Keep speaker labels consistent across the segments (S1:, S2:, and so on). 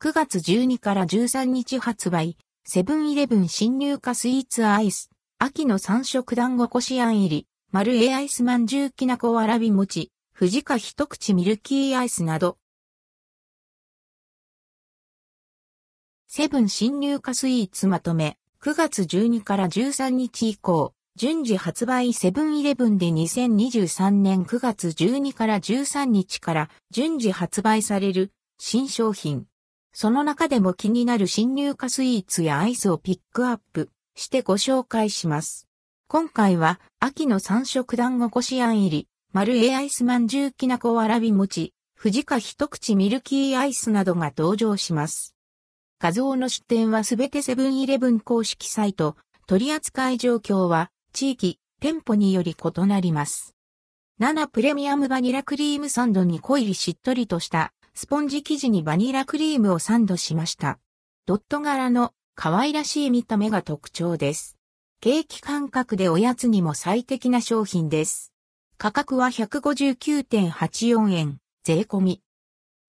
S1: 9月12から13日発売、セブンイレブン新入荷スイーツアイス、秋の三色団子こしあん入り、丸 A アイスまんじゅうきなこわらび餅、藤か一口ミルキーアイスなど。セブン新入荷スイーツまとめ、9月12から13日以降、順次発売セブンイレブンで2023年9月12から13日から順次発売される新商品。その中でも気になる新入荷スイーツやアイスをピックアップしてご紹介します。今回は秋の三色団子こしあん入り、丸 A アイスまんじゅうきなこわらび餅、藤か一口ミルキーアイスなどが登場します。画像の出展はすべてセブンイレブン公式サイト、取扱い状況は地域、店舗により異なります。7プレミアムバニラクリームサンドに濃いしっとりとしたスポンジ生地にバニラクリームをサンドしました。ドット柄の可愛らしい見た目が特徴です。ケーキ感覚でおやつにも最適な商品です。価格は159.84円、税込み。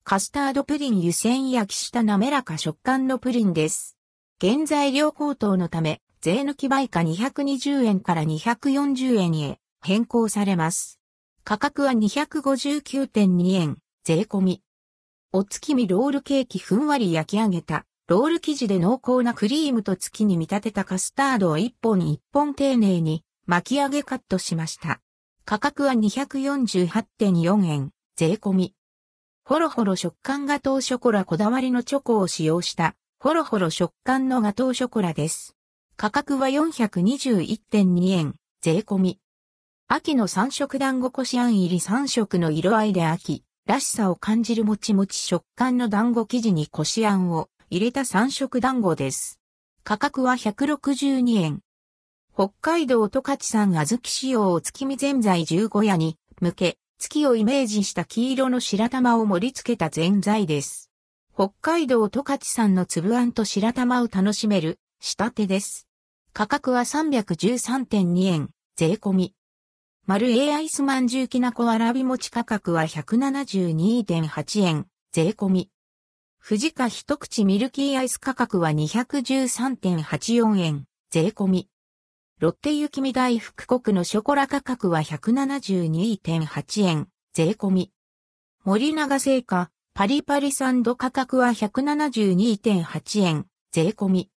S1: カスタードプリン湯煎焼きした滑らか食感のプリンです。原材料高騰のため、税抜き売価220円から240円へ変更されます。価格は259.2円、税込み。お月見ロールケーキふんわり焼き上げた、ロール生地で濃厚なクリームと月に見立てたカスタードを一本一本丁寧に巻き上げカットしました。価格は248.4円、税込み。ホロホロ食感ガトーショコラこだわりのチョコを使用した、ホロホロ食感のガトーショコラです。価格は421.2円、税込み。秋の三色団子こしあん入り3色の色合いで秋、らしさを感じるもちもち食感の団子生地にこしあんを入れた三色団子です。価格は162円。北海道十勝産小豆仕様を月見ぜんざい15夜に向け、月をイメージした黄色の白玉を盛り付けたぜんざいです。北海道十勝産の粒あんと白玉を楽しめる仕立てです。価格は313.2円、税込み。丸 A アイスまんじゅうきなこわらび餅価格は172.8円、税込み。富士家一口ミルキーアイス価格は213.84円、税込み。ロッテ雪見大福国のショコラ価格は172.8円、税込み。森永製菓パリパリサンド価格は172.8円、税込み。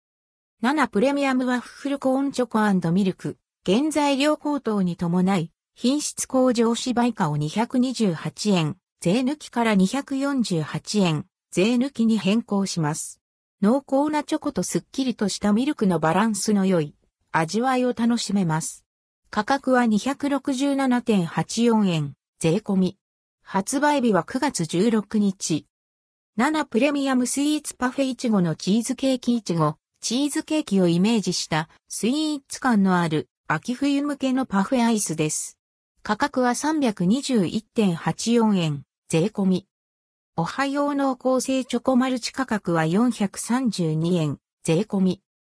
S1: 7プレミアムワッフルコーンチョコミルク、原材料高騰に伴い、品質向上芝居価を228円、税抜きから248円、税抜きに変更します。濃厚なチョコとすっきりとしたミルクのバランスの良い味わいを楽しめます。価格は267.84円、税込み。発売日は9月16日。7プレミアムスイーツパフェイチゴのチーズケーキイチゴ、チーズケーキをイメージしたスイーツ感のある秋冬向けのパフェアイスです。価格は321.84円、税込み。おはよう濃厚性チョコマルチ価格は432円、税込み。